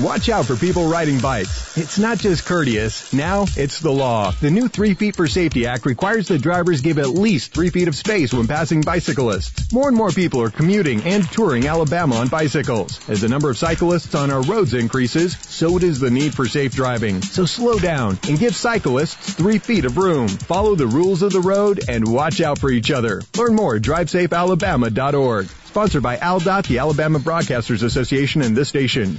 Watch out for people riding bikes. It's not just courteous. Now it's the law. The new Three Feet for Safety Act requires that drivers give at least three feet of space when passing bicyclists. More and more people are commuting and touring Alabama on bicycles. As the number of cyclists on our roads increases, so does the need for safe driving. So slow down and give cyclists three feet of room. Follow the rules of the road and watch out for each other. Learn more at drivesafealabama.org. Sponsored by ALDOT, the Alabama Broadcasters Association, and this station.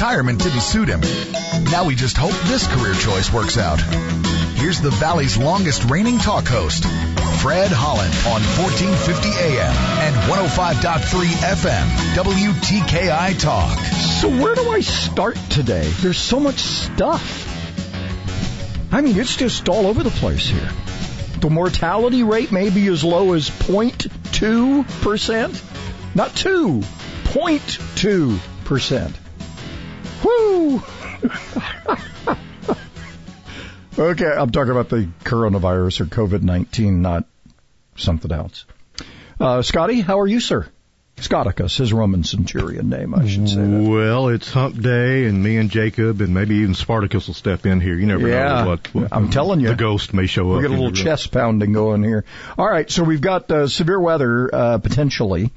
Retirement didn't suit him. Now we just hope this career choice works out. Here's the Valley's longest reigning talk host, Fred Holland on 1450 AM and 105.3 FM, WTKI Talk. So where do I start today? There's so much stuff. I mean, it's just all over the place here. The mortality rate may be as low as 0.2%. Not 2, 0.2%. Woo! okay, I'm talking about the coronavirus or COVID-19, not something else. Uh, Scotty, how are you, sir? Scoticus, his Roman centurion name, I should say that. Well, it's hump day, and me and Jacob, and maybe even Spartacus will step in here. You never Yeah, know what, what I'm telling you. the ghost may show up. We got a little chest pounding going here. All right, so we've got uh, severe weather uh, potentially.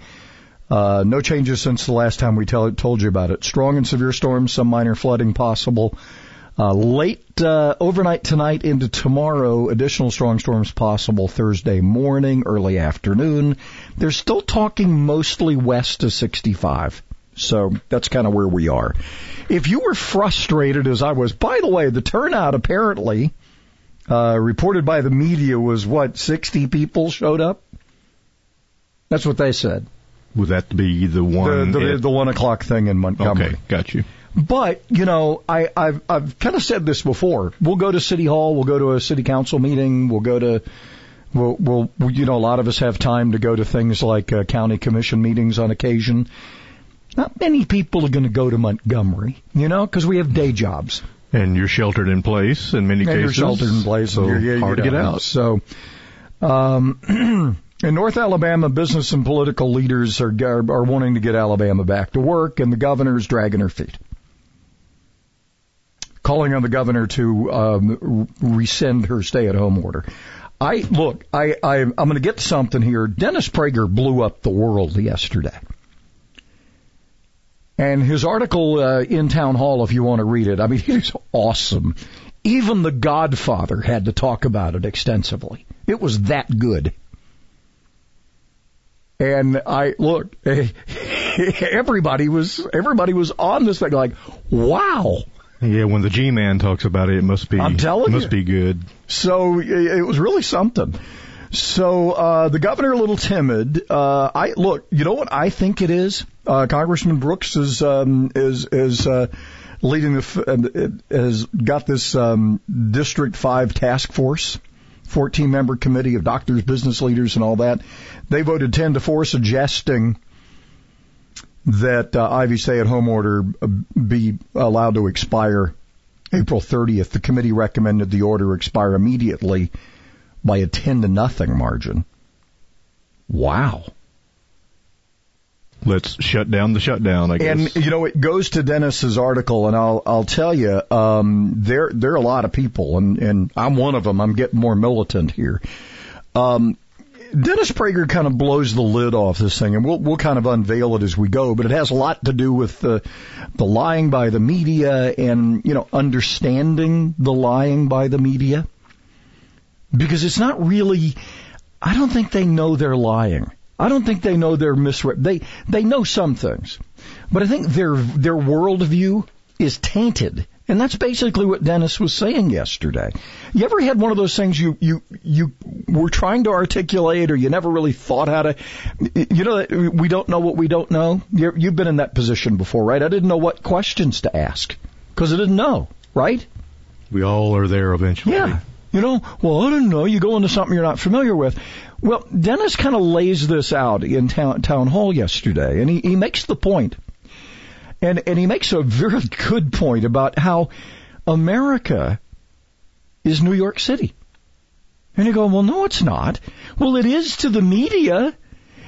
Uh, no changes since the last time we tell, told you about it. Strong and severe storms, some minor flooding possible. Uh, late uh, overnight tonight into tomorrow, additional strong storms possible Thursday morning, early afternoon. They're still talking mostly west to 65. So that's kind of where we are. If you were frustrated as I was, by the way, the turnout apparently uh, reported by the media was what 60 people showed up. That's what they said. Would that be the one? The, the, at- the one o'clock thing in Montgomery. okay, got you. But you know, I, I've I've kind of said this before. We'll go to city hall. We'll go to a city council meeting. We'll go to we'll, we'll you know a lot of us have time to go to things like uh, county commission meetings on occasion. Not many people are going to go to Montgomery, you know, because we have day jobs. And you're sheltered in place in many And cases. you're sheltered in place, so yeah, hard to get down. out. So, um, in North Alabama, business and political leaders are, are are wanting to get Alabama back to work, and the governor's dragging her feet, calling on the governor to um, rescind her stay-at-home order. I look, I, I I'm going to get something here. Dennis Prager blew up the world yesterday. And his article uh, in Town Hall, if you want to read it, I mean, it is awesome. Even The Godfather had to talk about it extensively. It was that good. And I look, everybody was everybody was on this thing like, wow. Yeah, when the G-man talks about it, it must be. I'm telling must you. be good. So it was really something. So uh, the governor a little timid. Uh, I look, you know what I think it is. Uh, Congressman Brooks is um, is is uh, leading the f- uh, has got this um, District Five task force. 14 member committee of doctors, business leaders, and all that. They voted 10 to 4 suggesting that uh, Ivey stay at home order uh, be allowed to expire April 30th. The committee recommended the order expire immediately by a 10 to nothing margin. Wow. Let's shut down the shutdown. I guess. And you know, it goes to Dennis's article, and I'll I'll tell you, um, there there are a lot of people, and and I'm one of them. I'm getting more militant here. Um, Dennis Prager kind of blows the lid off this thing, and we'll we'll kind of unveil it as we go. But it has a lot to do with the the lying by the media, and you know, understanding the lying by the media, because it's not really. I don't think they know they're lying. I don't think they know they're misrep. They they know some things, but I think their their worldview is tainted, and that's basically what Dennis was saying yesterday. You ever had one of those things you, you, you were trying to articulate or you never really thought how to, you know, we don't know what we don't know? you you've been in that position before, right? I didn't know what questions to ask because I didn't know, right? We all are there eventually. Yeah. You know, well, I don't know. You go into something you're not familiar with. Well, Dennis kind of lays this out in town, town hall yesterday, and he, he makes the point and, and he makes a very good point about how America is New York City. And you go, well, no, it's not. Well, it is to the media,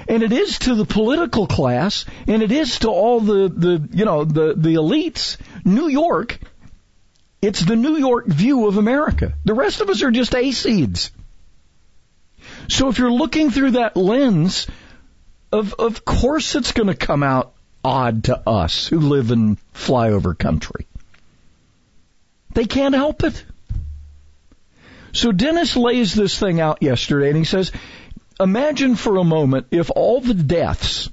and it is to the political class, and it is to all the, the you know, the, the elites. New York, it's the New York view of America. The rest of us are just A seeds. So if you're looking through that lens, of, of course it's going to come out odd to us who live in flyover country. They can't help it. So Dennis lays this thing out yesterday and he says, imagine for a moment if all the deaths,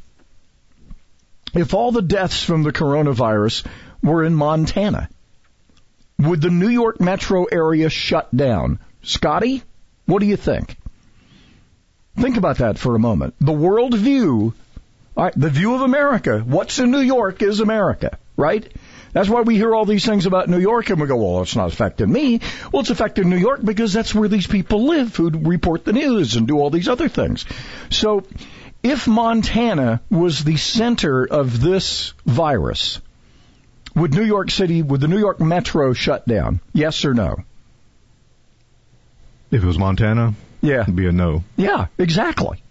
if all the deaths from the coronavirus were in Montana, would the New York metro area shut down? Scotty, what do you think? Think about that for a moment. The world view all right, the view of America. What's in New York is America, right? That's why we hear all these things about New York and we go, well, it's not affecting me. Well, it's affecting New York because that's where these people live who report the news and do all these other things. So, if Montana was the center of this virus, would New York City, would the New York metro shut down? Yes or no? If it was Montana, yeah, it'd be a no. Yeah, exactly.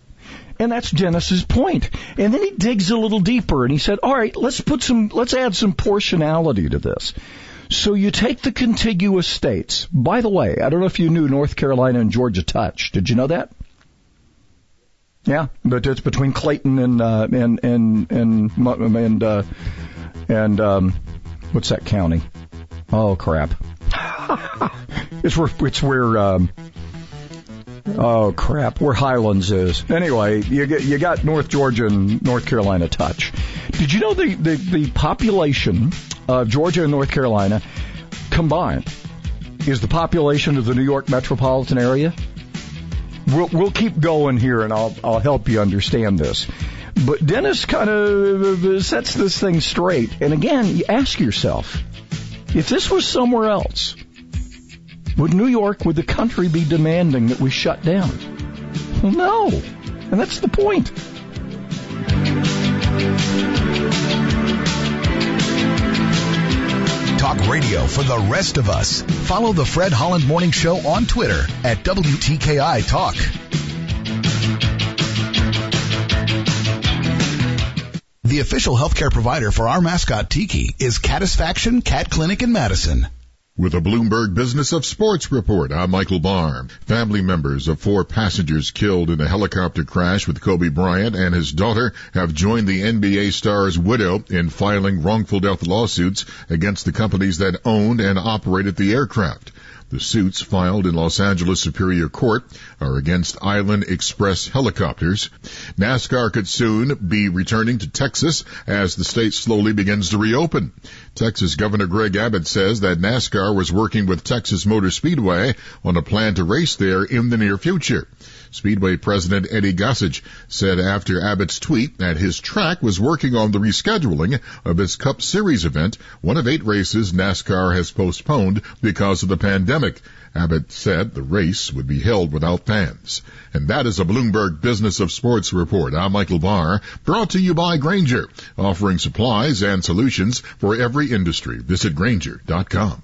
And that's Dennis's point. And then he digs a little deeper and he said, all right, let's put some, let's add some portionality to this. So you take the contiguous states. By the way, I don't know if you knew North Carolina and Georgia touch. Did you know that? Yeah, but it's between Clayton and uh, and and and and uh, and um, what's that county? Oh crap! it's where it's where um, Oh crap, where Highlands is. Anyway, you get you got North Georgia and North Carolina touch. Did you know the the, the population of Georgia and North Carolina combined is the population of the New York metropolitan area? We'll we'll keep going here, and I'll I'll help you understand this. But Dennis kind of sets this thing straight. And again, you ask yourself, if this was somewhere else, would New York, would the country be demanding that we shut down? Well, no. And that's the point. Talk radio for the rest of us. Follow the Fred Holland Morning Show on Twitter at WTKI Talk. The official healthcare provider for our mascot Tiki is Catisfaction Cat Clinic in Madison. With a Bloomberg Business of Sports report, I'm Michael Barr. Family members of four passengers killed in a helicopter crash with Kobe Bryant and his daughter have joined the NBA star's widow in filing wrongful death lawsuits against the companies that owned and operated the aircraft. The suits filed in Los Angeles Superior Court are against Island Express helicopters. NASCAR could soon be returning to Texas as the state slowly begins to reopen. Texas Governor Greg Abbott says that NASCAR was working with Texas Motor Speedway on a plan to race there in the near future. Speedway President Eddie Gossage said after Abbott's tweet that his track was working on the rescheduling of its Cup Series event, one of eight races NASCAR has postponed because of the pandemic. Abbott said the race would be held without fans. And that is a Bloomberg Business of Sports report. I'm Michael Barr, brought to you by Grainger, offering supplies and solutions for every industry. Visit Grainger.com.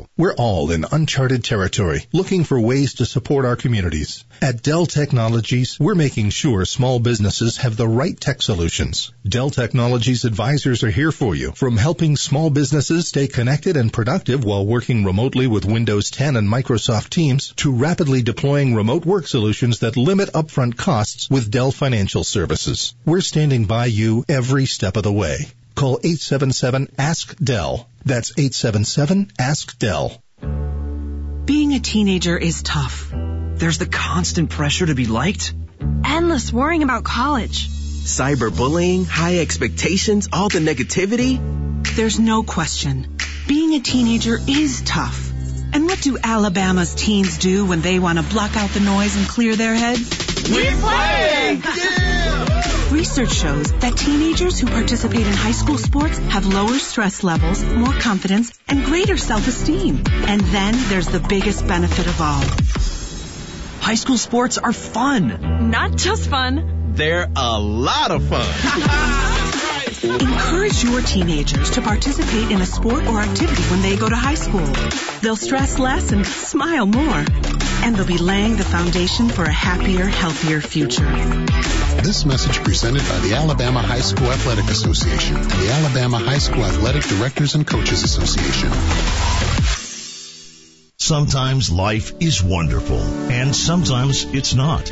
We're all in uncharted territory, looking for ways to support our communities. At Dell Technologies, we're making sure small businesses have the right tech solutions. Dell Technologies advisors are here for you, from helping small businesses stay connected and productive while working remotely with Windows 10 and Microsoft Teams, to rapidly deploying remote work solutions that limit upfront costs with Dell Financial Services. We're standing by you every step of the way. Call 877-ASK-DELL. That's 877-ASK-DELL. Being a teenager is tough. There's the constant pressure to be liked. Endless worrying about college. Cyberbullying, high expectations, all the negativity. There's no question. Being a teenager is tough. And what do Alabama's teens do when they want to block out the noise and clear their heads? We play! Research shows that teenagers who participate in high school sports have lower stress levels, more confidence, and greater self-esteem. And then there's the biggest benefit of all. High school sports are fun. Not just fun. They're a lot of fun. Encourage your teenagers to participate in a sport or activity when they go to high school. They'll stress less and smile more. And they'll be laying the foundation for a happier, healthier future. This message presented by the Alabama High School Athletic Association and the Alabama High School Athletic Directors and Coaches Association. Sometimes life is wonderful, and sometimes it's not.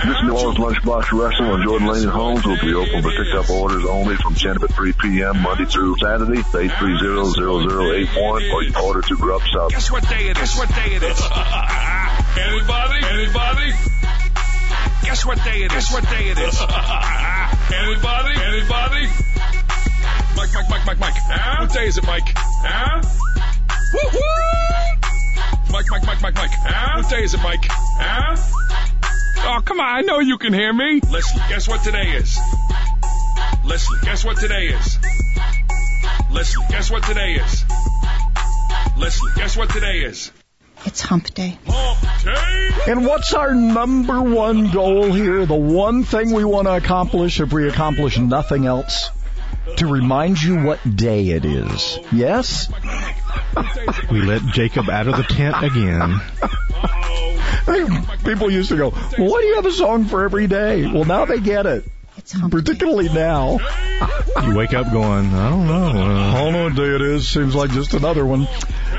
This New Orleans Lunchbox Wrestling on Jordan Lane and Holmes will be open for pickup orders only from 10 to 3 p.m. Monday through Saturday, 830-0081, or you can order through Grub South. Guess what day it is? Guess what day it is? Anybody? Anybody? Guess what day it is? Guess what day it is? Anybody? Anybody? Mike, Mike, Mike, Mike, Mike. Huh? What day is it, Mike? Huh? Woo-hoo! Mike, Mike, Mike, Mike, Mike. Huh? What day is it, Mike? Huh? Oh, come on. I know you can hear me. Leslie, guess what today is? Leslie, guess what today is? Leslie, guess what today is? Leslie, guess what today is? It's hump day. Hump day? And what's our number one goal here? The one thing we want to accomplish if we accomplish nothing else? To remind you what day it is. Yes? we let Jacob out of the tent again. People used to go, well, why do you have a song for every day? Well, now they get it. Particularly now. you wake up going, I don't know. Uh, I don't know what day it is. Seems like just another one.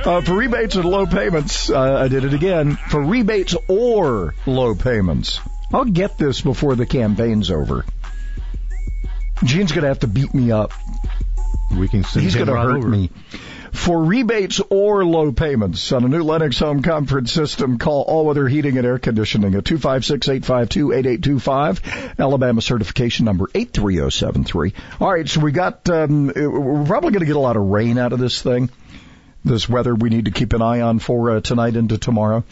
Uh, for rebates and low payments, uh, I did it again. For rebates or low payments, I'll get this before the campaign's over. Gene's gonna have to beat me up. We can send He's him gonna right hurt over. me. For rebates or low payments on a new Lennox home comfort system, call All Weather Heating and Air Conditioning at 256-852-8825, Alabama certification number 83073. All right, so we got, um, we're probably going to get a lot of rain out of this thing. This weather we need to keep an eye on for uh, tonight into tomorrow.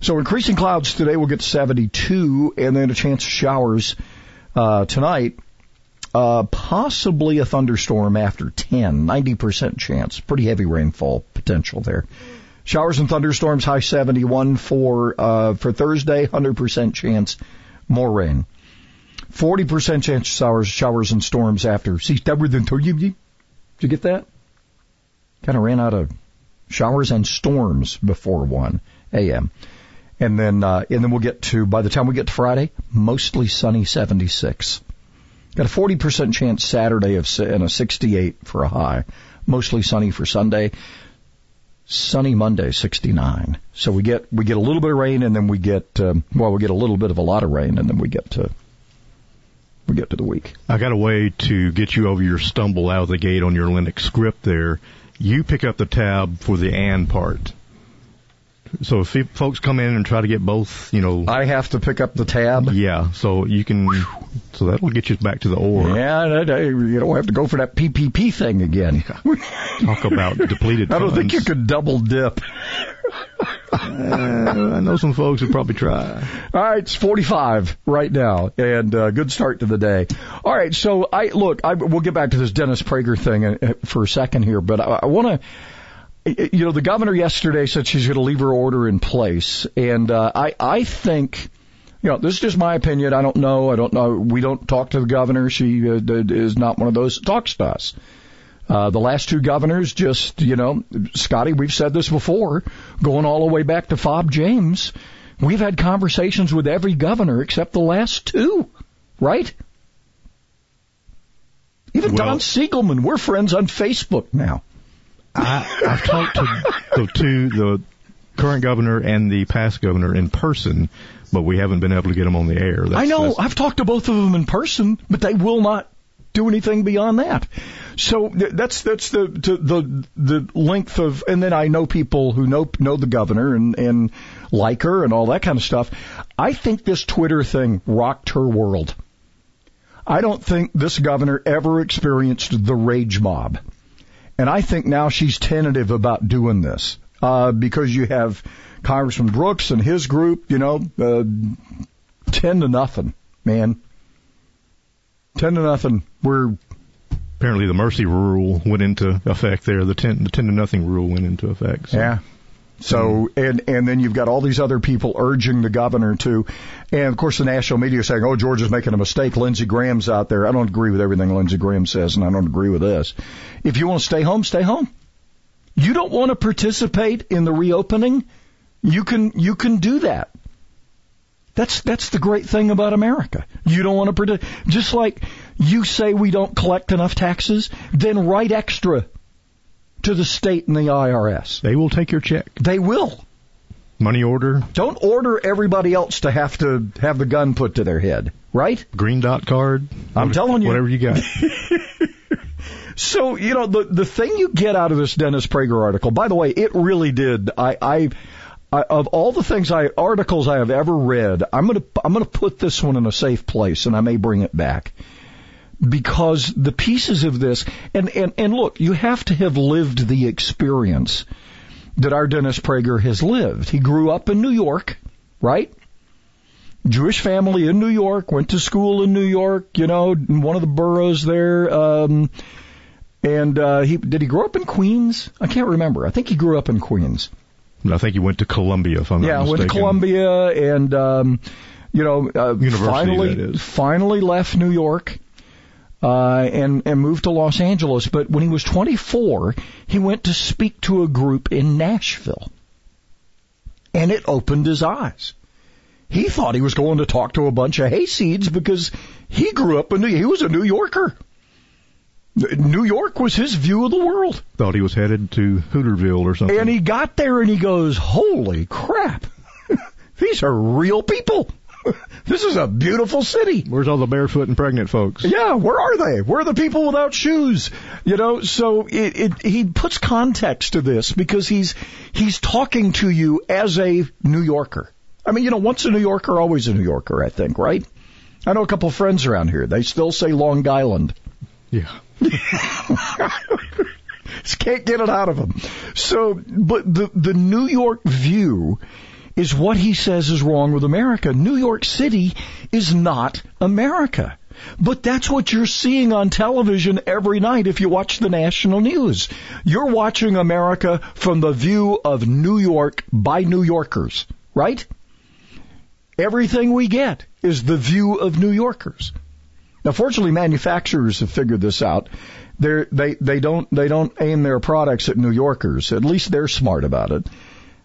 So increasing clouds today, we'll get 72 and then a chance of showers, uh, tonight. Uh, possibly a thunderstorm after 10, 90% chance. Pretty heavy rainfall potential there. Showers and thunderstorms, high 71 for, uh, for Thursday, 100% chance, more rain. 40% chance showers, showers and storms after. See, stubborn than Did you get that? Kind of ran out of showers and storms before 1 a.m. And then, uh, and then we'll get to, by the time we get to Friday, mostly sunny 76. Got a 40% chance Saturday of and a 68 for a high. Mostly sunny for Sunday. Sunny Monday, 69. So we get we get a little bit of rain, and then we get um, well, we get a little bit of a lot of rain, and then we get to we get to the week. I got a way to get you over your stumble out of the gate on your Lennox script there. You pick up the tab for the and part. So if folks come in and try to get both, you know, I have to pick up the tab. Yeah, so you can, so that will get you back to the ore. Yeah, you don't have to go for that PPP thing again. Talk about depleted. I don't funds. think you could double dip. uh, I know some folks would probably try. All right, it's 45 right now, and uh, good start to the day. All right, so I look, I, we'll get back to this Dennis Prager thing uh, for a second here, but I, I want to you know, the governor yesterday said she's going to leave her order in place, and uh, I I think. You know, this is just my opinion. I don't know. I don't know. We don't talk to the governor. She uh, is not one of those that talks to us. Uh, the last two governors just, you know, Scotty, we've said this before, going all the way back to Fob James. We've had conversations with every governor except the last two, right? Even well, Don Siegelman, we're friends on Facebook now. I, I've talked to the two, the current governor and the past governor in person, but we haven't been able to get them on the air. That's, I know. I've talked to both of them in person, but they will not do anything beyond that. So that's that's the the the length of, and then I know people who know know the governor and and like her and all that kind of stuff. I think this Twitter thing rocked her world. I don't think this governor ever experienced the rage mob. And I think now she's tentative about doing this uh, because you have Congressman Brooks and his group, you know, uh, ten to nothing, man. Ten to nothing. We're apparently the mercy rule went into effect there. The ten the ten to nothing rule went into effect. So. Yeah. So and and then you've got all these other people urging the governor to, and of course the national media saying, "Oh, Georgia's making a mistake." Lindsey Graham's out there. I don't agree with everything Lindsey Graham says, and I don't agree with this. If you want to stay home, stay home. You don't want to participate in the reopening, you can you can do that. That's that's the great thing about America. You don't want to participate. Just like you say we don't collect enough taxes, then write extra to the state and the IRS. They will take your check. They will. Money order. Don't order everybody else to have to have the gun put to their head, right? Green dot card. I'm whatever, telling you. Whatever you got. so, you know, the the thing you get out of this Dennis Prager article, by the way, it really did. I, I, I of all the things I articles I have ever read, I'm gonna I'm gonna put this one in a safe place, and I may bring it back because the pieces of this, and, and, and look, you have to have lived the experience that our Dennis Prager has lived. He grew up in New York, right? Jewish family in New York, went to school in New York, you know, in one of the boroughs there. Um, and uh, he did he grow up in Queens? I can't remember. I think he grew up in Queens. I think he went to Columbia, if I'm yeah, not mistaken. went to Columbia, and um, you know, uh, finally finally left New York uh, and and moved to Los Angeles. But when he was 24, he went to speak to a group in Nashville, and it opened his eyes. He thought he was going to talk to a bunch of hayseeds because he grew up in New. He was a New Yorker. New York was his view of the world. Thought he was headed to Hooterville or something. And he got there and he goes, "Holy crap! These are real people." this is a beautiful city. Where's all the barefoot and pregnant folks? Yeah, where are they? Where are the people without shoes? You know, so it, it he puts context to this because he's he's talking to you as a New Yorker. I mean, you know, once a New Yorker, always a New Yorker. I think, right? I know a couple of friends around here. They still say Long Island. Yeah. Just can't get it out of them. So, but the the New York view is what he says is wrong with America. New York City is not America. But that's what you're seeing on television every night if you watch the national news. You're watching America from the view of New York by New Yorkers, right? Everything we get is the view of New Yorkers. Now, fortunately, manufacturers have figured this out. They they don't they don't aim their products at New Yorkers. At least they're smart about it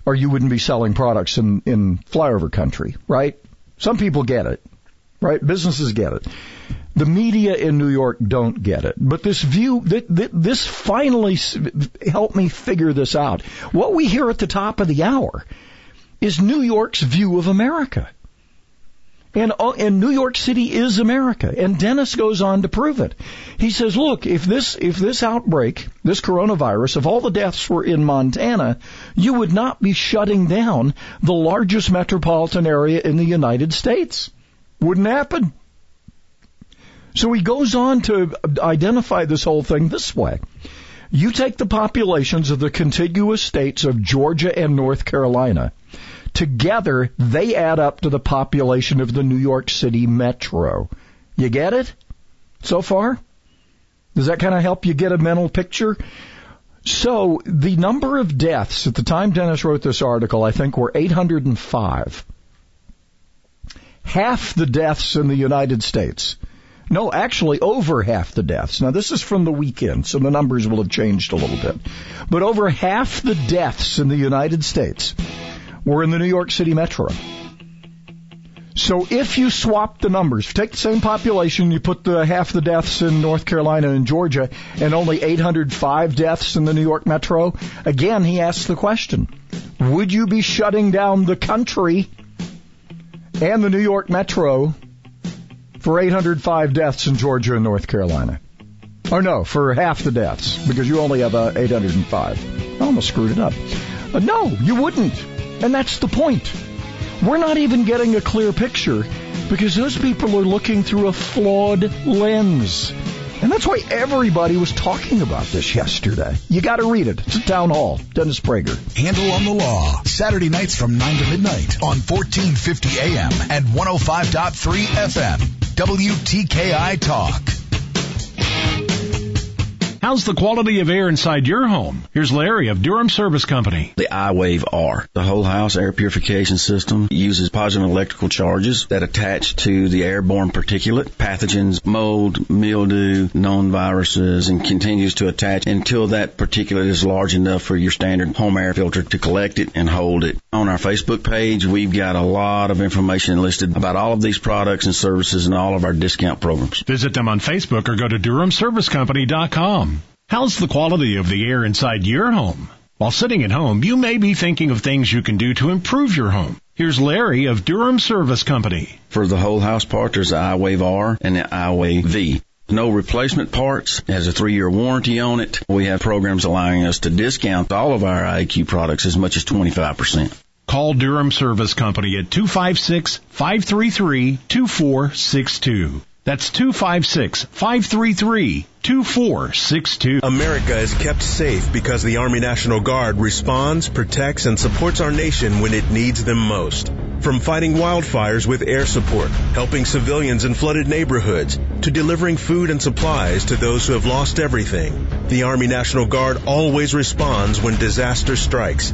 or you wouldn't be selling products in, in flyover country, right? Some people get it, right? Businesses get it. The media in New York don't get it. But this view, this finally helped me figure this out. What we hear at the top of the hour is New York's view of America. And, uh, and New York City is America. And Dennis goes on to prove it. He says, look, if this, if this outbreak, this coronavirus, if all the deaths were in Montana, you would not be shutting down the largest metropolitan area in the United States. Wouldn't happen. So he goes on to identify this whole thing this way. You take the populations of the contiguous states of Georgia and North Carolina. Together, they add up to the population of the New York City metro. You get it? So far? Does that kind of help you get a mental picture? So, the number of deaths at the time Dennis wrote this article, I think, were 805. Half the deaths in the United States no, actually over half the deaths. Now this is from the weekend, so the numbers will have changed a little bit. But over half the deaths in the United States were in the New York City metro. So if you swap the numbers, take the same population, you put the half the deaths in North Carolina and Georgia, and only 805 deaths in the New York metro, again he asks the question, would you be shutting down the country and the New York metro for 805 deaths in Georgia and North Carolina. Or no, for half the deaths, because you only have uh, 805. I almost screwed it up. Uh, no, you wouldn't. And that's the point. We're not even getting a clear picture because those people are looking through a flawed lens. And that's why everybody was talking about this yesterday. You got to read it. It's a town hall. Dennis Prager. Handle on the law. Saturday nights from 9 to midnight on 1450 AM and 105.3 FM. WTKI Talk. How's the quality of air inside your home? Here's Larry of Durham Service Company. The iWave R, the whole house air purification system, uses positive electrical charges that attach to the airborne particulate, pathogens, mold, mildew, known viruses, and continues to attach until that particulate is large enough for your standard home air filter to collect it and hold it. On our Facebook page, we've got a lot of information listed about all of these products and services and all of our discount programs. Visit them on Facebook or go to DurhamServiceCompany.com. How's the quality of the air inside your home? While sitting at home, you may be thinking of things you can do to improve your home. Here's Larry of Durham Service Company. For the whole house part, there's the iWave R and the iWave V. No replacement parts. It has a three year warranty on it. We have programs allowing us to discount all of our IQ products as much as 25%. Call Durham Service Company at 256 533 2462. That's 256 533 2462. America is kept safe because the Army National Guard responds, protects, and supports our nation when it needs them most. From fighting wildfires with air support, helping civilians in flooded neighborhoods, to delivering food and supplies to those who have lost everything, the Army National Guard always responds when disaster strikes.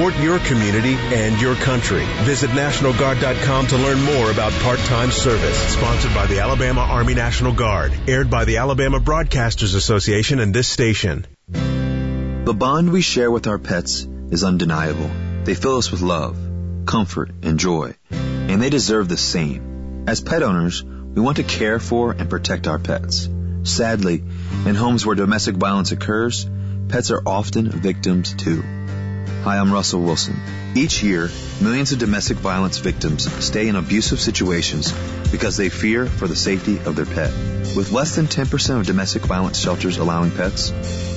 your community and your country. Visit NationalGuard.com to learn more about part-time service. Sponsored by the Alabama Army National Guard. Aired by the Alabama Broadcasters Association and this station. The bond we share with our pets is undeniable. They fill us with love, comfort, and joy, and they deserve the same. As pet owners, we want to care for and protect our pets. Sadly, in homes where domestic violence occurs, pets are often victims too. Hi, I'm Russell Wilson. Each year, millions of domestic violence victims stay in abusive situations because they fear for the safety of their pet. With less than 10% of domestic violence shelters allowing pets,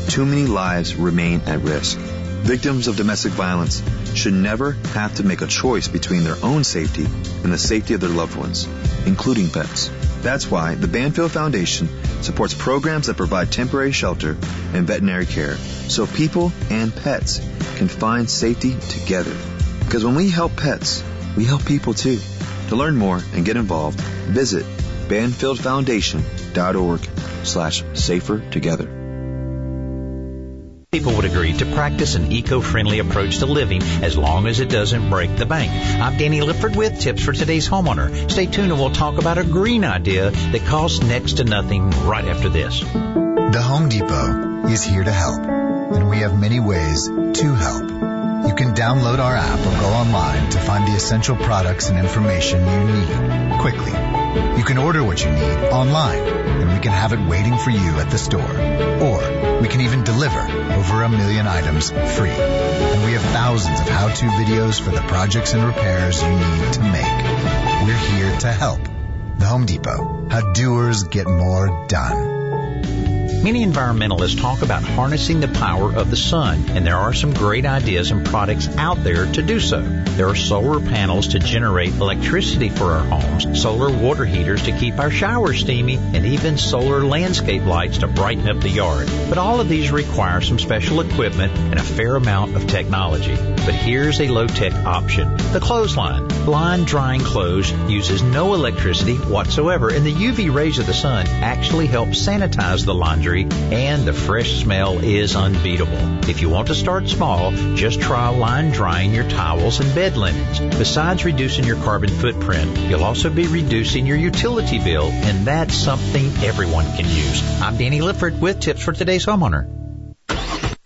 too many lives remain at risk. Victims of domestic violence should never have to make a choice between their own safety and the safety of their loved ones, including pets. That's why the Banfield Foundation supports programs that provide temporary shelter and veterinary care so people and pets can find safety together. Because when we help pets, we help people too. To learn more and get involved, visit banfieldfoundation.org slash safer together. People would agree to practice an eco-friendly approach to living as long as it doesn't break the bank. I'm Danny Lipford with tips for today's homeowner. Stay tuned and we'll talk about a green idea that costs next to nothing right after this. The Home Depot is here to help, and we have many ways to help. You can download our app or go online to find the essential products and information you need quickly. You can order what you need online, and we can have it waiting for you at the store. Or we can even deliver over a million items free. And we have thousands of how-to videos for the projects and repairs you need to make. We're here to help. The Home Depot. How doers get more done. Many environmentalists talk about harnessing the power of the sun, and there are some great ideas and products out there to do so. There are solar panels to generate electricity for our homes, solar water heaters to keep our showers steamy, and even solar landscape lights to brighten up the yard. But all of these require some special equipment and a fair amount of technology. But here's a low-tech option. The clothesline. Blind drying clothes uses no electricity whatsoever, and the UV rays of the sun actually help sanitize the laundry and the fresh smell is unbeatable. If you want to start small, just try line drying your towels and bed linens. Besides reducing your carbon footprint, you'll also be reducing your utility bill, and that's something everyone can use. I'm Danny Lipford with tips for today's homeowner.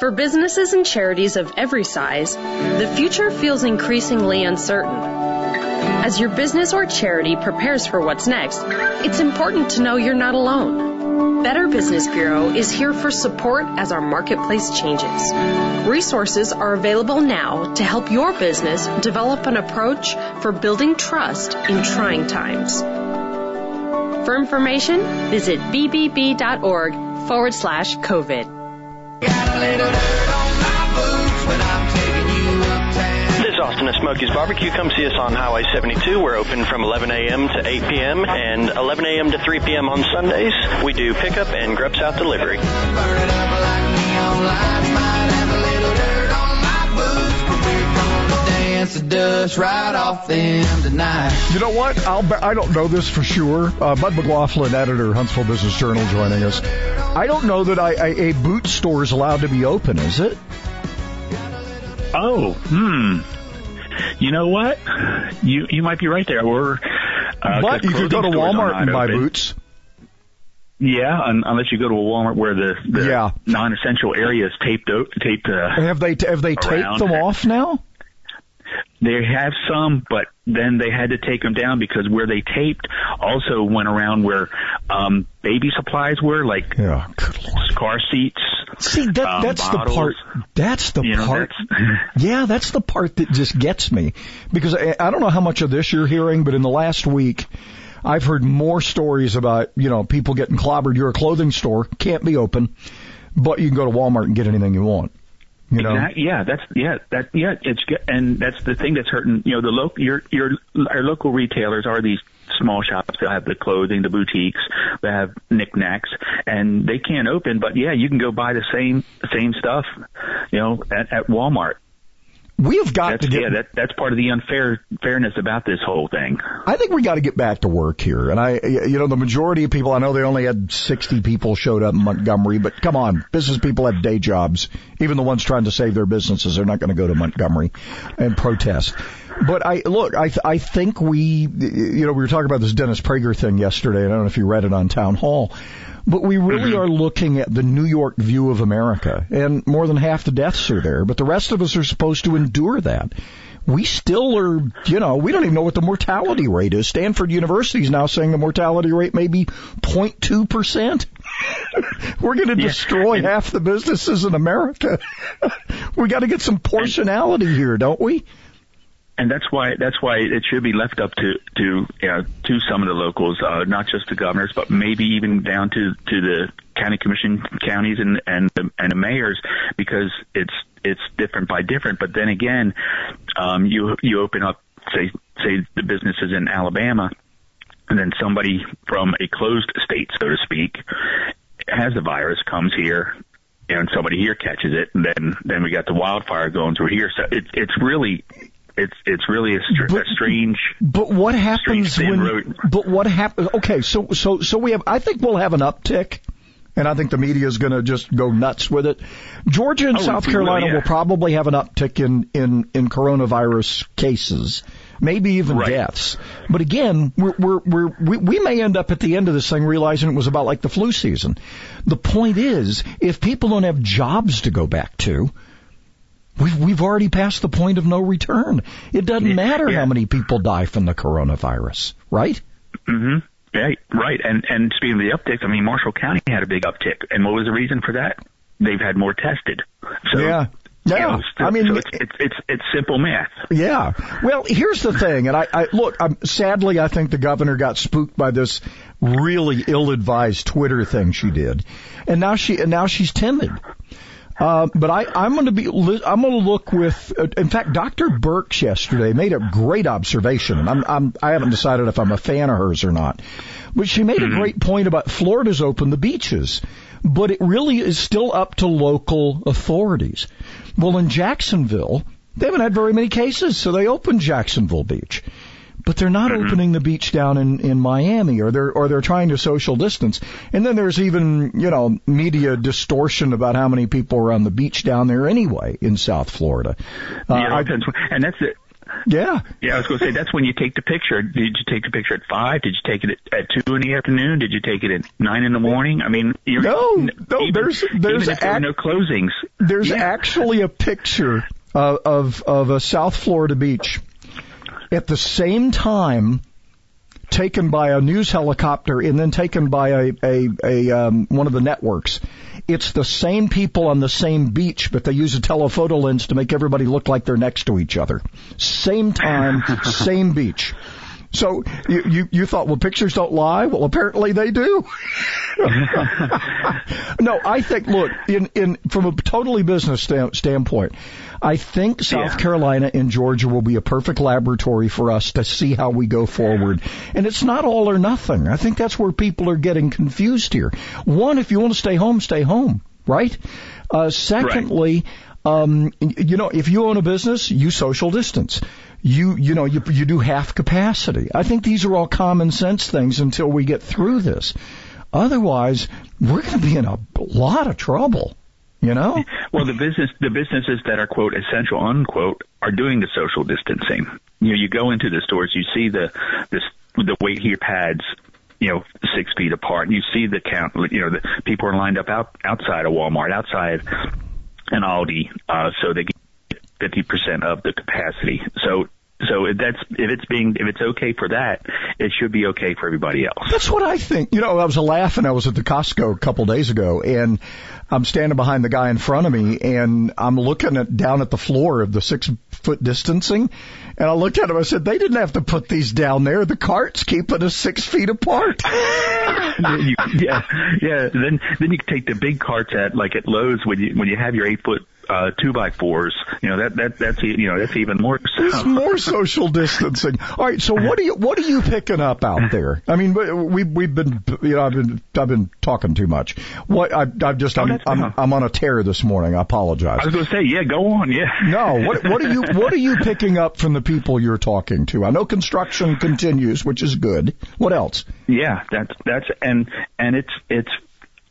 For businesses and charities of every size, the future feels increasingly uncertain. As your business or charity prepares for what's next, it's important to know you're not alone. Better Business Bureau is here for support as our marketplace changes. Resources are available now to help your business develop an approach for building trust in trying times. For information, visit bbb.org forward slash COVID. This is Austin at Smokey's Barbecue. Come see us on Highway 72. We're open from 11 a.m. to 8 p.m. and 11 a.m. to 3 p.m. on Sundays. We do pickup and grub south delivery. The dust right off them tonight. You know what? I'll be, I don't know this for sure. Uh, Bud McLaughlin, editor, Huntsville Business Journal, joining us. I don't know that I, I, a boot store is allowed to be open. Is it? Oh, hmm. You know what? You you might be right there. We're uh, but you could go to Walmart and buy open. boots. Yeah, un- unless you go to a Walmart where the, the yeah. non-essential area is taped o- taped. Uh, have they have they taped them off now? They have some, but then they had to take them down because where they taped also went around where um baby supplies were, like yeah. car seats. See, that, um, that's bottles. the part. That's the You know, part. that's- yeah, that's the part that just gets me because I, I don't know how much of this you're hearing, but in the last week. I've heard more stories about, you know, people getting clobbered. You're a clothing store, can't be open, but you can go to Walmart and get anything you want. You know? Exact- yeah, that's yeah, that yeah, it's and that's the thing that's hurting. You know, the local your your our local retailers are these small shops that have the clothing, the boutiques, that have knickknacks, and they can't open. But yeah, you can go buy the same same stuff, you know, at, at Walmart. We have got That's, to get yeah, that that's part of the unfair fairness about this whole thing. I think we got to get back to work here. And I, you know, the majority of people, I know they only had 60 people showed up in Montgomery, but come on, business people have day jobs. Even the ones trying to save their businesses, they're not going to go to Montgomery and protest. But I look, I I think we, you know, we were talking about this Dennis Prager thing yesterday. I don't know if you read it on Town Hall, but we really Mm-hmm. are looking at the New York view of America, and more than half the deaths are there. But the rest of us are supposed to endure that. We still are, you know, we don't even know what the mortality rate is. Stanford University is now saying the mortality rate may be 0.2 percent. We're going to destroy half the businesses in America. we got to get some portionality here, don't we? And that's why that's why it should be left up to to uh, to some of the locals, uh, not just the governors, but maybe even down to to the county commission counties and and the, and the mayors, because it's it's different by different. But then again, um, you you open up say say the businesses in Alabama, and then somebody from a closed state, so to speak, has the virus comes here. And somebody here catches it, and then then we got the wildfire going through here. So it's it's really it's it's really a, str- a strange. But what happens when? road. But what happens? Okay, so so so we have. I think we'll have an uptick, and I think the media is going to just go nuts with it. Georgia and Oh, South we will, Carolina yeah. will probably have an uptick in in in coronavirus cases, maybe even deaths. But again, we're, we're we're we we may end up at the end of this thing realizing it was about like the flu season. The point is, if people don't have jobs to go back to. We've, we've already passed the point of no return. It doesn't matter how many people die from the coronavirus, right? hmm Right, right. And and speaking of the uptick, I mean Marshall County had a big uptick, and what was the reason for that? They've had more tested. So Yeah. you know, I mean- so it's, it's it's it's simple math. Yeah. Well, here's the thing, and I, I look. I'm, sadly, I think the governor got spooked by this really ill-advised Twitter thing she did, and now she and now she's timid. Uh, but I, I'm going to be, I'm going to look with, uh, in fact, Dr. Birx yesterday made a great observation, and I'm, I'm, I haven't decided if I'm a fan of hers or not. But she made a great point about Florida's open the beaches, but it really is still up to local authorities. Well, in Jacksonville, they haven't had very many cases, so they opened Jacksonville Beach but they're not opening the beach down in in Miami or they're or they're trying to social distance. And then there's even, you know, media distortion about how many people are on the beach down there anyway in South Florida. Uh, yeah, I- depends. and that's it. yeah. Yeah, I was going to say that's when you take the picture. Did you take the picture at five? Did you take it at, at two in the afternoon? Did you take it at nine in the morning? I mean, you're, No, no, even, there's- there's there no closings. There's Yeah. actually a picture uh, of of a South Florida beach at the same time taken by a news helicopter and then taken by a a, a um, one of the networks. It's the same people on the same beach, but they use a telephoto lens to make everybody look like they're next to each other. Same time, same beach. So you, you you thought well pictures don't lie? Well apparently they do. no, I think look in in from a totally business sta- standpoint, I think South Carolina and Georgia will be a perfect laboratory for us to see how we go forward. And it's not all or nothing. I think that's where people are getting confused here. One, if you want to stay home, stay home, right? Uh, secondly, um, you know, if you own a business, you social distance. You, you know, you, you do half capacity. I think these are all common sense things until we get through this. Otherwise, we're going to be in a lot of trouble. You know? Well, the business, the businesses that are quote essential unquote are doing the social distancing. You know, you go into the stores, you see the this the weight here pads, you know, six feet apart, and you see the count. You know, the people are lined up out outside of Walmart, outside an Aldi, uh, so they get fifty percent of the capacity. So. So if that's if it's being if it's okay for that, it should be okay for everybody else. That's what I think. You know, I was laughing. I was at the Costco a couple days ago, and I'm standing behind the guy in front of me, and I'm looking at down at the floor of the six foot distancing, and I looked at him. I said, "They didn't have to put these down there. The cart's keeping us six feet apart." you, yeah, yeah. Then then you can take the big carts at like at Lowe's when you when you have your eight foot uh, two by fours. You know that that that's you know that's even more. It's more social distancing. All right. So what are you what are you picking up out there? I mean, we we've been you know I've been I've been talking too much. What I, I've just I'm, I'm I'm on a tear this morning. I apologize. I was going to say, yeah, go on, yeah. No, what what are you what are you picking up from the people you're talking to? I know construction continues, which is good. What else? Yeah, that's that's and and it's it's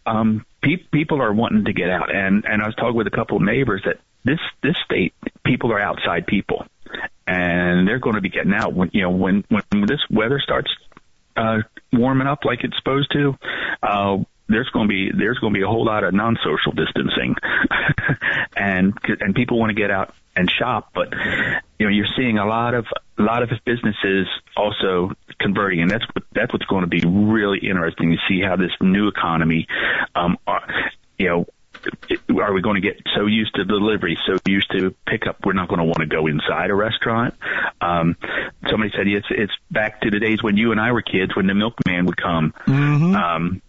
um pe- people are wanting to get out and and I was talking with a couple of neighbors that this this state people are outside people and they're going to be getting out when you know when when this weather starts uh, warming up like it's supposed to. Uh, there's going to be there's going to be a whole lot of non-social distancing, and and people want to get out and shop, but you know you're seeing a lot of a lot of businesses also converting, and that's what that's what's going to be really interesting to see how this new economy, um, are, you know, are we going to get so used to delivery, so used to pickup, we're not going to want to go inside a restaurant? Um, somebody said it's it's back to the days when you and I were kids, when the milkman would come. Mm-hmm. Um,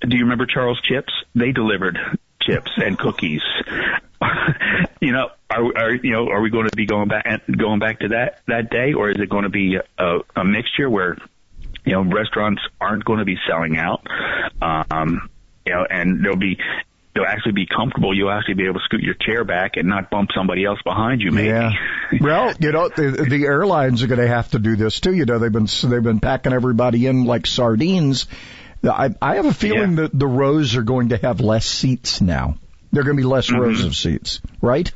do you remember Charles Chips? They delivered chips and cookies. you know, are, are you know are we going to be going back going back to that that day, or is it going to be a, a mixture where you know restaurants aren't going to be selling out? Um, you know, and there'll be you'll actually be comfortable. You'll actually be able to scoot your chair back and not bump somebody else behind you. Maybe. Yeah. well, you know, the, the airlines are going to have to do this too. You know, they've been they've been packing everybody in like sardines. I, I have a feeling Yeah. that the rows are going to have less seats now. There are going to be less rows mm-hmm. of seats, right?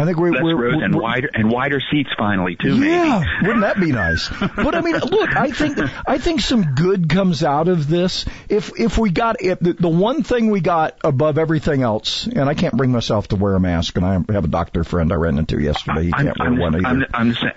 I think we're, rows we're and wider and wider seats finally too. Maybe. yeah, wouldn't that be nice? But I mean, look, I think I think some good comes out of this. If if we got if the, the one thing we got above everything else, and I can't bring myself to wear a mask, and I have a doctor friend I ran into yesterday. He I'm, can't wear I'm, one either. I'm, I'm the same.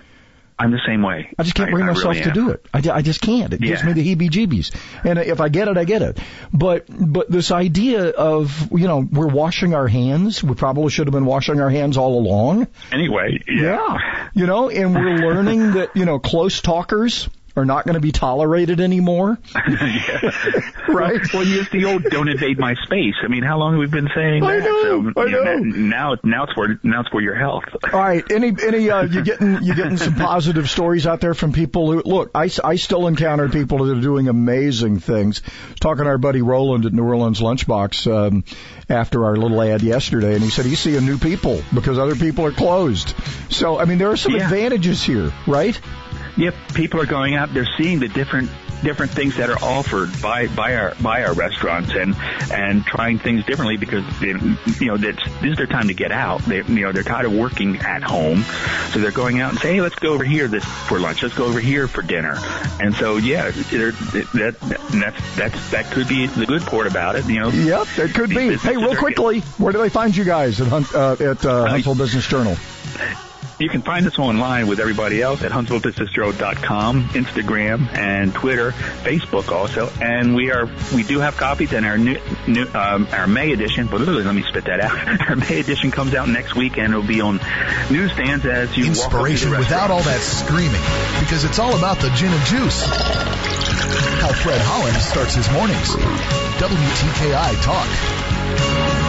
I'm the same way. I just can't bring I myself really to do it. I, I just can't. It gives me the heebie-jeebies. And if I get it, I get it. But but this idea of you know we're washing our hands. We probably should have been washing our hands all along. Anyway, yeah. You know, and we're learning that you know close talkers are not going to be tolerated anymore. right. Well, use the old "don't invade my space." I mean, how long have we been saying I that? know, so, I know, know. Now, now it's for now it's for your health. All right. Any any uh, you getting you getting some positive stories out there from people who look? I, I still encounter people that are doing amazing things. Talking to our buddy Roland at New Orleans Lunchbox um, after our little ad yesterday, and he said he's seeing new people because other people are closed. So I mean, there are some Yeah. advantages here, right? Yep, people are going out. They're seeing the different different things that are offered by by our by our restaurants and and trying things differently because they, you know that's this is their time to get out. They you know they're tired of working at home, so they're going out and say, hey, let's go over here this for lunch. Let's go over here for dinner. And so yeah, that that's that's that could be the good part about it. You know. Yep, it could be. Hey, real quickly, where do they find you guys at Hunt, uh, at uh, Huntsville Business Journal? You can find us online with everybody else at HuntsvilleBusinessJournal.com, Instagram and Twitter, Facebook also, and we are we do have copies in our new, new um, our May edition. But let me spit that out. Our May edition comes out next week and it'll be on newsstands as you Inspiration walk up to the without all that screaming, because it's all about the gin and juice. How Fred Holland starts his mornings. WTKI Talk.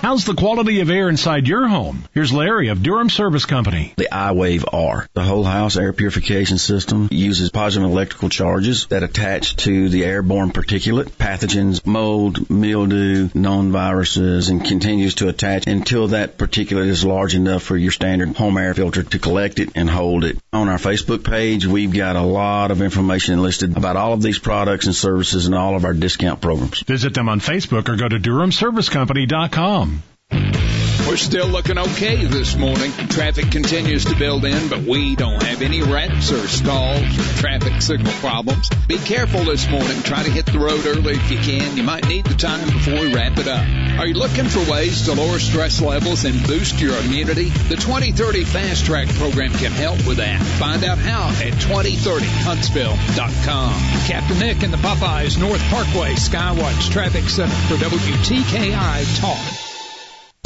How's the quality of air inside your home? Here's Larry of Durham Service Company. The iWave R. The whole house air purification system uses positive electrical charges that attach to the airborne particulate, pathogens, mold, mildew, known viruses, and continues to attach until that particulate is large enough for your standard home air filter to collect it and hold it. On our Facebook page, we've got a lot of information listed about all of these products and services and all of our discount programs. Visit them on Facebook or go to DurhamServiceCompany.com. We're still looking okay this morning. Traffic continues to build in, but we don't have any wrecks or stalls or traffic signal problems. Be careful this morning. Try to hit the road early if you can. You might need the time before we wrap it up. Are you looking for ways to lower stress levels and boost your immunity? The 2030 Fast Track program can help with that. Find out how at 2030huntsville.com. Captain Nick and the Popeyes North Parkway Skywatch Traffic Center for WTKI Talk.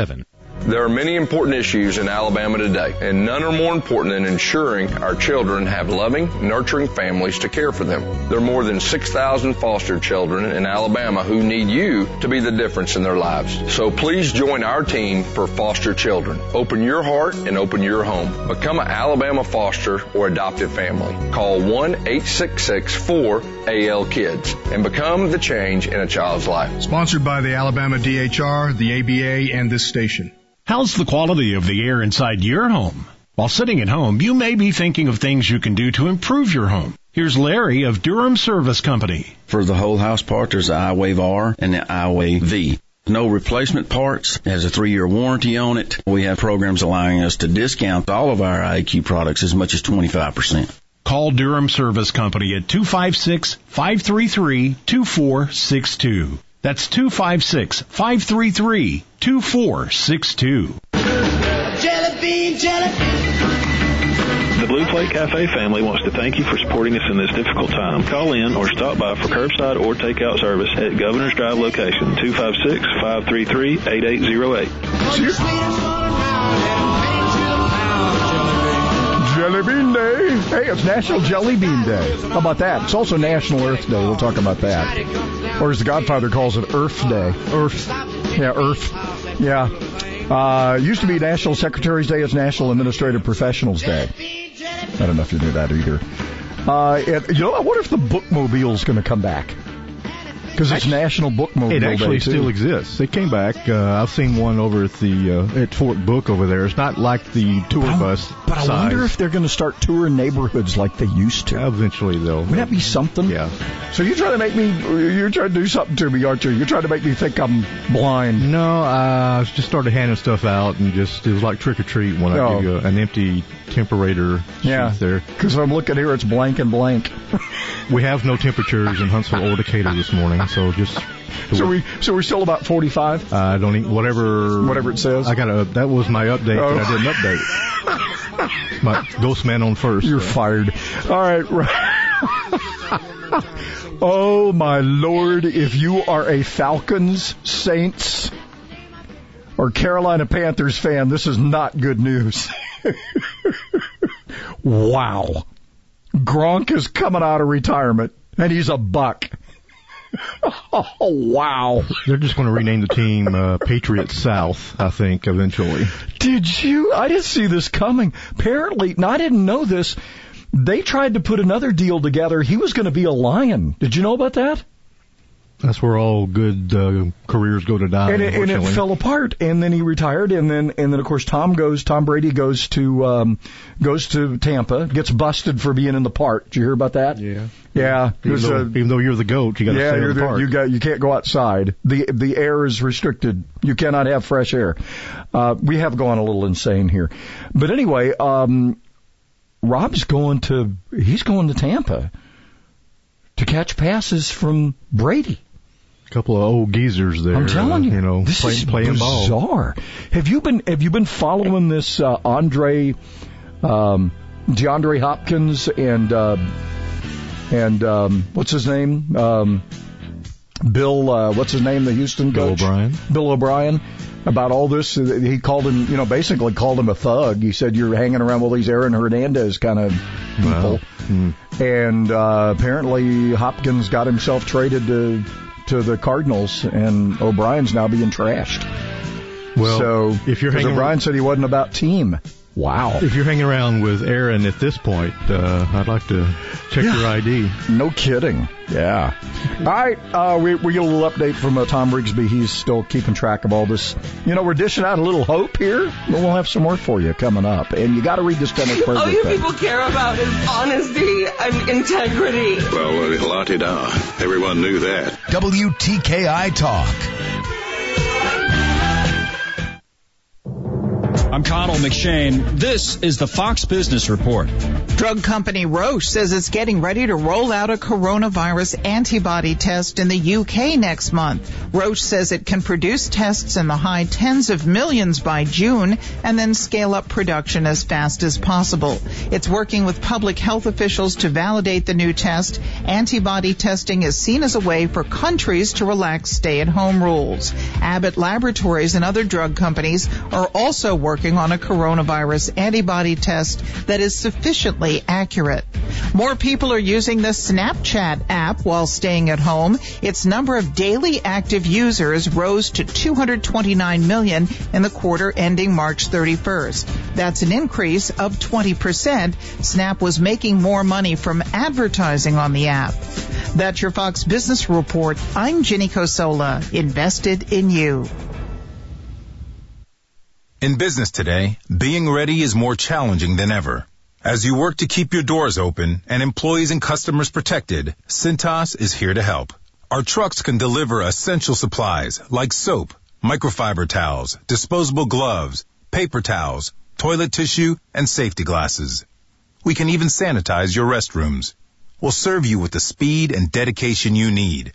7. There are many important issues in Alabama today, and none are more important than ensuring our children have loving, nurturing families to care for them. There are more than 6,000 foster children in Alabama who need you to be the difference in their lives. So please join our team for foster children. Open your heart and open your home. Become an Alabama foster or adoptive family. Call 1-866-4-AL-KIDS and become the change in a child's life. Sponsored by the Alabama DHR, the ABA, and this station. How's the quality of the air inside your home? While sitting at home, you may be thinking of things you can do to improve your home. Here's Larry of Durham Service Company. For the whole house part, there's the iWave R and the iWave V. No replacement parts. It has a three-year warranty on it. We have programs allowing us to discount all of our IQ products as much as 25%. Call Durham Service Company at 256-533-2462. That's 256-533-2462. Jelly bean, jelly The Blue Plate Cafe family wants to thank you for supporting us in this difficult time. Call in or stop by for curbside or takeout service at Governor's Drive location 256-533-8808. Jelly Bean Day. Hey, it's National Jelly Bean Day. How about that? It's also National Earth Day. We'll talk about that. Or as the Godfather calls it, Earth Day. Earth. Yeah, Earth. Yeah. Uh, used to be National Secretary's Day. It's National Administrative Professionals Day. I don't know if you knew that either. Uh, and, you know, I wonder if the bookmobile's going to come back. Because it's National Bookmobile It actually Day, too. still exists. It came back. Uh, I've seen one over at the uh, at Fort Book over there. It's not like the tour bus But I wonder if they're going to start touring neighborhoods like they used to. Eventually, they'll. Would that be something? Yeah. So you're trying to make me, you're trying to do something to me, aren't you? You're trying to make me think I'm blind. No, I just started handing stuff out and just it was like trick or treat when I Oh. give you an empty temperator Yeah. there. Because I'm looking here, it's blank and blank. We have no temperatures in Huntsville or Decatur this morning, so just. So we, so we're still about 45. Uh, I don't even whatever Whatever it says. I got a that was my update, Oh. but I didn't update. my ghost man on first. You're so. fired. All right. oh my lord! If you are a Falcons, Saints, or Carolina Panthers fan, this is not good news. wow. Gronk is coming out of retirement, and he's a Buc. Oh wow! They're just going to rename the team uh, Patriots South, I think, eventually. Did you? I didn't see this coming. Apparently, no, I didn't know this. They tried to put another deal together. He was going to be a lion. Did you know about that? That's where all good uh, careers go to die. and it, and it fell apart. And then he retired. And then and then of course Tom goes. Tom Brady goes to um, goes to Tampa. Gets busted for being in the park. Did you hear about that? Yeah. Yeah. Even though, a- even though you're the goat, you got to yeah, stay in the the, park. you got you can't go outside. the The air is restricted. You cannot have fresh air. Uh, we have gone a little insane here, but anyway, um, Rob's going to he's going to Tampa to catch passes from Brady. Couple of old geezers there. I'm telling you, uh, you know, this play, is playing ball. bizarre. Have you been Have you been following this uh, Andre, um, DeAndre Hopkins and uh, and um, what's his name? Um, Bill. Uh, what's his name? The Houston coach, Bill. O'Brien. Bill O'Brien. About all this, he called him, you know, basically called him a thug. He said you're hanging around with these Aaron Hernandez kind of people. Wow. Hmm. And uh, apparently Hopkins got himself traded to to the Cardinals, and O'Brien's now being trashed. Well, so if you're hanging- O'Brien said he wasn't about team. Wow. If you're hanging around with Aaron at this point, uh, I'd like to check your ID. No kidding. Yeah. All right. Uh, we, we get a little update from uh, Tom Rigsby. He's still keeping track of all this. You know, we're dishing out a little hope here. But we'll have some more for you coming up. And you got to read this Dennis Berger All you thing. people care about is honesty and integrity. Well, uh, la da. Everyone knew that. WTKI Talk. I'm Connell McShane. This is the Fox Business Report. Drug company Roche says it's getting ready to roll out a coronavirus antibody test in the UK next month. Roche says it can produce tests in the high tens of millions by June and then scale up production as fast as possible. It's working with public health officials to validate the new test. Antibody testing is seen as a way for countries to relax stay-at-home rules. Abbott Laboratories and other drug companies are also working on a coronavirus antibody test that is sufficiently accurate. More people are using the Snapchat app while staying at home. Its number of daily active users rose to 229 million in the quarter ending March 31st. That's an increase of 20%. Snap was making more money from advertising on the app. That's your Fox Business Report. I'm Ginny Cosola, invested in you. In business today, being ready is more challenging than ever. As you work to keep your doors open and employees and customers protected, Cintas is here to help. Our trucks can deliver essential supplies like soap, microfiber towels, disposable gloves, paper towels, toilet tissue, and safety glasses. We can even sanitize your restrooms. We'll serve you with the speed and dedication you need.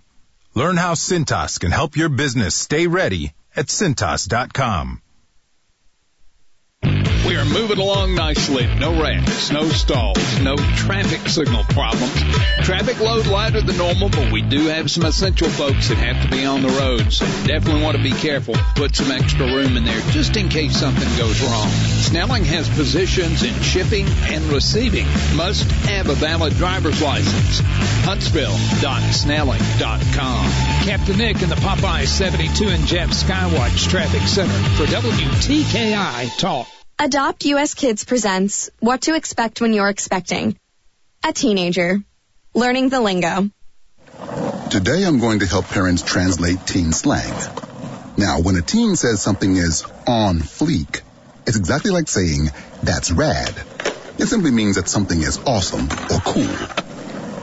Learn how Cintas can help your business stay ready at cintas.com. We are moving along nicely. No wrecks, no stalls, no traffic signal problems. Traffic load lighter than normal, but we do have some essential folks that have to be on the road, so definitely want to be careful. Put some extra room in there just in case something goes wrong. Snelling has positions in shipping and receiving. Must have a valid driver's license. Huntsville.snelling.com. Captain Nick in the Popeye 72 and Jeff Skywatch Traffic Center for WTKI Talk. Adopt US Kids presents What to Expect When You're Expecting. A teenager. Learning the lingo. Today I'm going to help parents translate teen slang. Now, when a teen says something is on fleek, it's exactly like saying, that's rad. It simply means that something is awesome or cool.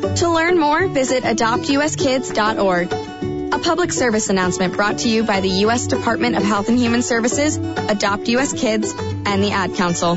To learn more, visit adoptuskids.org. A public service announcement brought to you by the U.S. Department of Health and Human Services, Adopt U.S. Kids, and the Ad Council.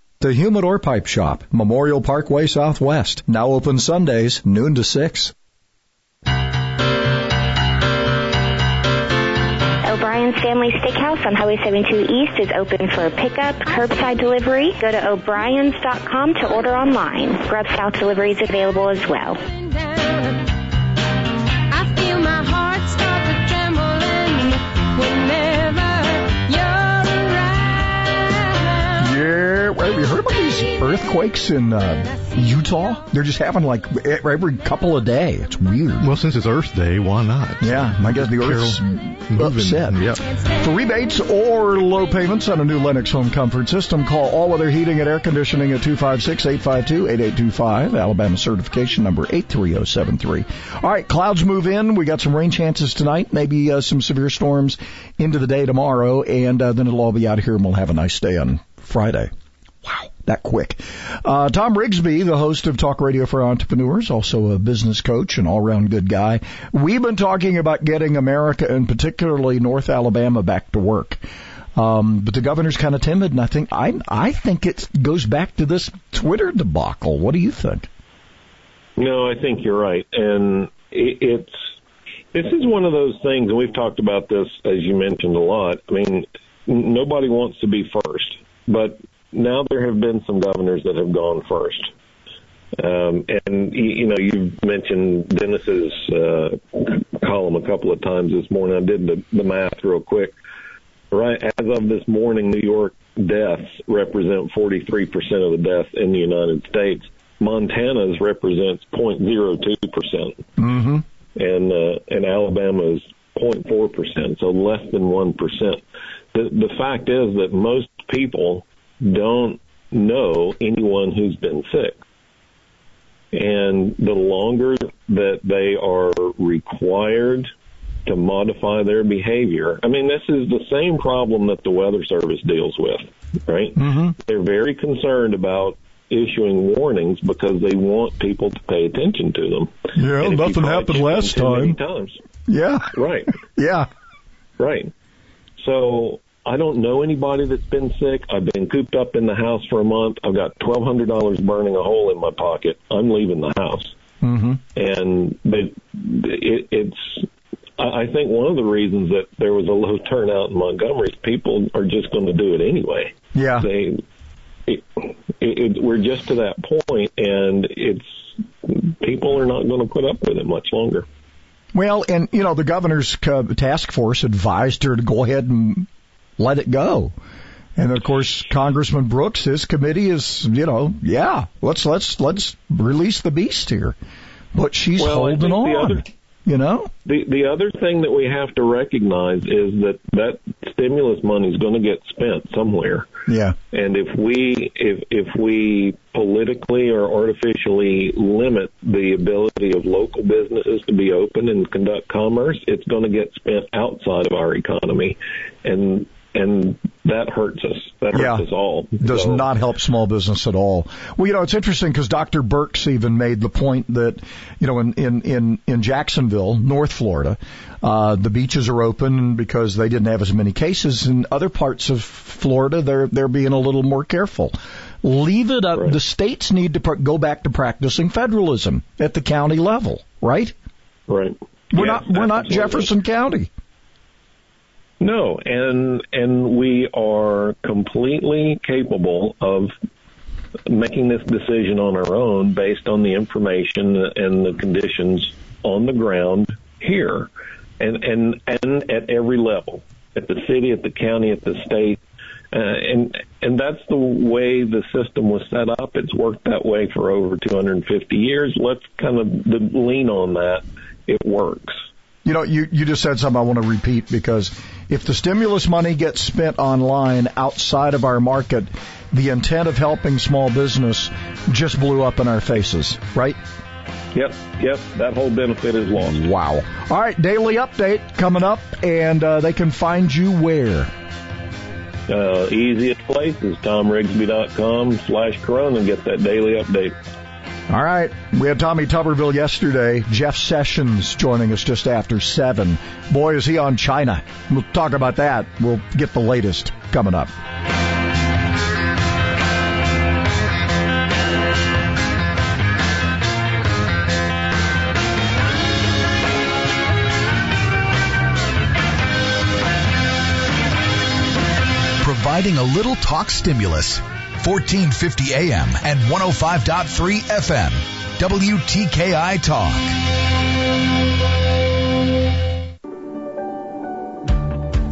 The Humidor Pipe Shop, Memorial Parkway Southwest. Now open Sundays, noon to 6. O'Brien's Family Steakhouse on Highway 72 East is open for pickup, curbside delivery. Go to o'briens.com to order online. Grub South delivery is available as well. Have you heard about these earthquakes in uh, Utah? They're just happening like every couple of day. It's weird. Well, since it's Earth Day, why not? Yeah, I guess the Earth's Moving. upset. Yep. For rebates or low payments on a new Lennox home comfort system, call All Weather Heating and Air Conditioning at 256-852-8825. Alabama certification number 83073. All right, clouds move in. We got some rain chances tonight, maybe uh, some severe storms into the day tomorrow, and uh, then it'll all be out here and we'll have a nice day on Friday. Wow. that quick. Uh, Tom Rigsby, the host of Talk Radio for Entrepreneurs, also a business coach and all-around good guy. We've been talking about getting America and particularly North Alabama back to work. Um, but the governor's kind of timid, and I think I I think it goes back to this Twitter debacle. What do you think? No, I think you're right, and it, it's this is one of those things, and we've talked about this as you mentioned a lot. I mean, nobody wants to be first, but now there have been some governors that have gone first. Um, and you, know, you've mentioned Dennis's uh, column a couple of times this morning. I did the, the math real quick. Right as of this morning, New York deaths represent 43% of the deaths in the United States. Montana's represents 0.02 percent, mm-hmm. and uh, and Alabama's 0.4 percent, so less than one percent. The the fact is that most people don't know anyone who's been sick, and the longer that they are required to modify their behavior. I mean, this is the same problem that the Weather Service deals with, right? Mm-hmm. They're very concerned about issuing warnings because they want people to pay attention to them. Yeah, nothing happened last time. times, Yeah, right, yeah. right. So I don't know anybody that's been sick. I've been cooped up in the house for a month. I've got twelve hundred dollars burning a hole in my pocket. I'm leaving the house Mm-hmm. and but it, it's I think one of the reasons that there was a low turnout in Montgomery is people are just going to do it anyway. Yeah. They, it, it, it, we're just to that point, and it's people are not going to put up with it much longer. Well, and you know, the governor's uh, task force advised her to go ahead and let it go. And of course, Congressman Brooks, his committee is, you know, yeah, let's let's let's release the beast here. But she's Well, holding on. other- you know? The the other thing that we have to recognize is that that stimulus money is going to get spent somewhere. Yeah. And if we if if we politically or artificially limit the ability of local businesses to be open and conduct commerce, it's going to get spent outside of our economy, and and that hurts us. That hurts Yeah. us all. does So- not help small business at all. Well, you know, it's interesting because Dr. Birx even made the point that, you know, in, in, in, in Jacksonville, North Florida, uh, the beaches are open because they didn't have as many cases. In other parts of Florida, they're, they're being a little more careful. Leave it up. The states need to pr- go back to practicing federalism at the county level, right? Right. We're not, we're not. Jefferson County. No, and and we are completely capable of making this decision on our own based on the information and the conditions on the ground here, and and and at every level, at the city, at the county, at the state. Uh, and and that's the way the system was set up. It's worked that way for over 250 years. Let's kind of lean on that. It works. You know, you, you just said something I want to repeat because if the stimulus money gets spent online outside of our market, the intent of helping small business just blew up in our faces, right? Yep, yep. That whole benefit is lost. Wow. All right, daily update coming up, and uh, they can find you where? Uh, easiest place is tomrigsby.com slash corona and get that daily update. All right. We had Tommy Tuberville yesterday. Jeff Sessions joining us just after seven. Boy, is he on China. We'll talk about that. We'll get the latest coming up. Providing a little talk stimulus. 1450 AM and 105.3 FM. WTKI Talk.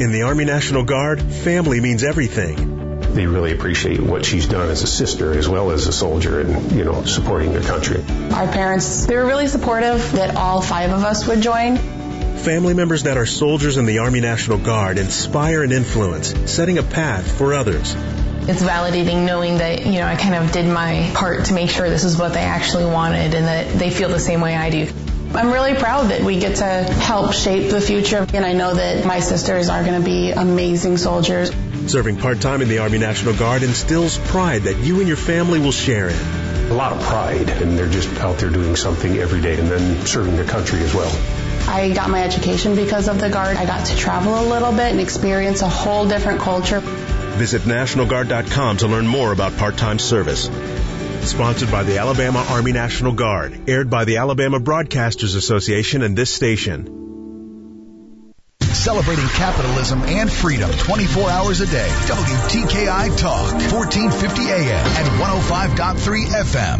In the Army National Guard, family means everything. They really appreciate what she's done as a sister as well as a soldier and, you know, supporting their country. Our parents, they were really supportive that all five of us would join. Family members that are soldiers in the Army National Guard inspire and influence, setting a path for others. It's validating knowing that, you know, I kind of did my part to make sure this is what they actually wanted and that they feel the same way I do. I'm really proud that we get to help shape the future and I know that my sisters are going to be amazing soldiers. Serving part-time in the Army National Guard instills pride that you and your family will share in. A lot of pride, and they're just out there doing something every day and then serving their country as well. I got my education because of the Guard. I got to travel a little bit and experience a whole different culture. Visit NationalGuard.com to learn more about part-time service. Sponsored by the Alabama Army National Guard. Aired by the Alabama Broadcasters Association and this station. Celebrating capitalism and freedom 24 hours a day. WTKI Talk, 1450 AM and 105.3 FM.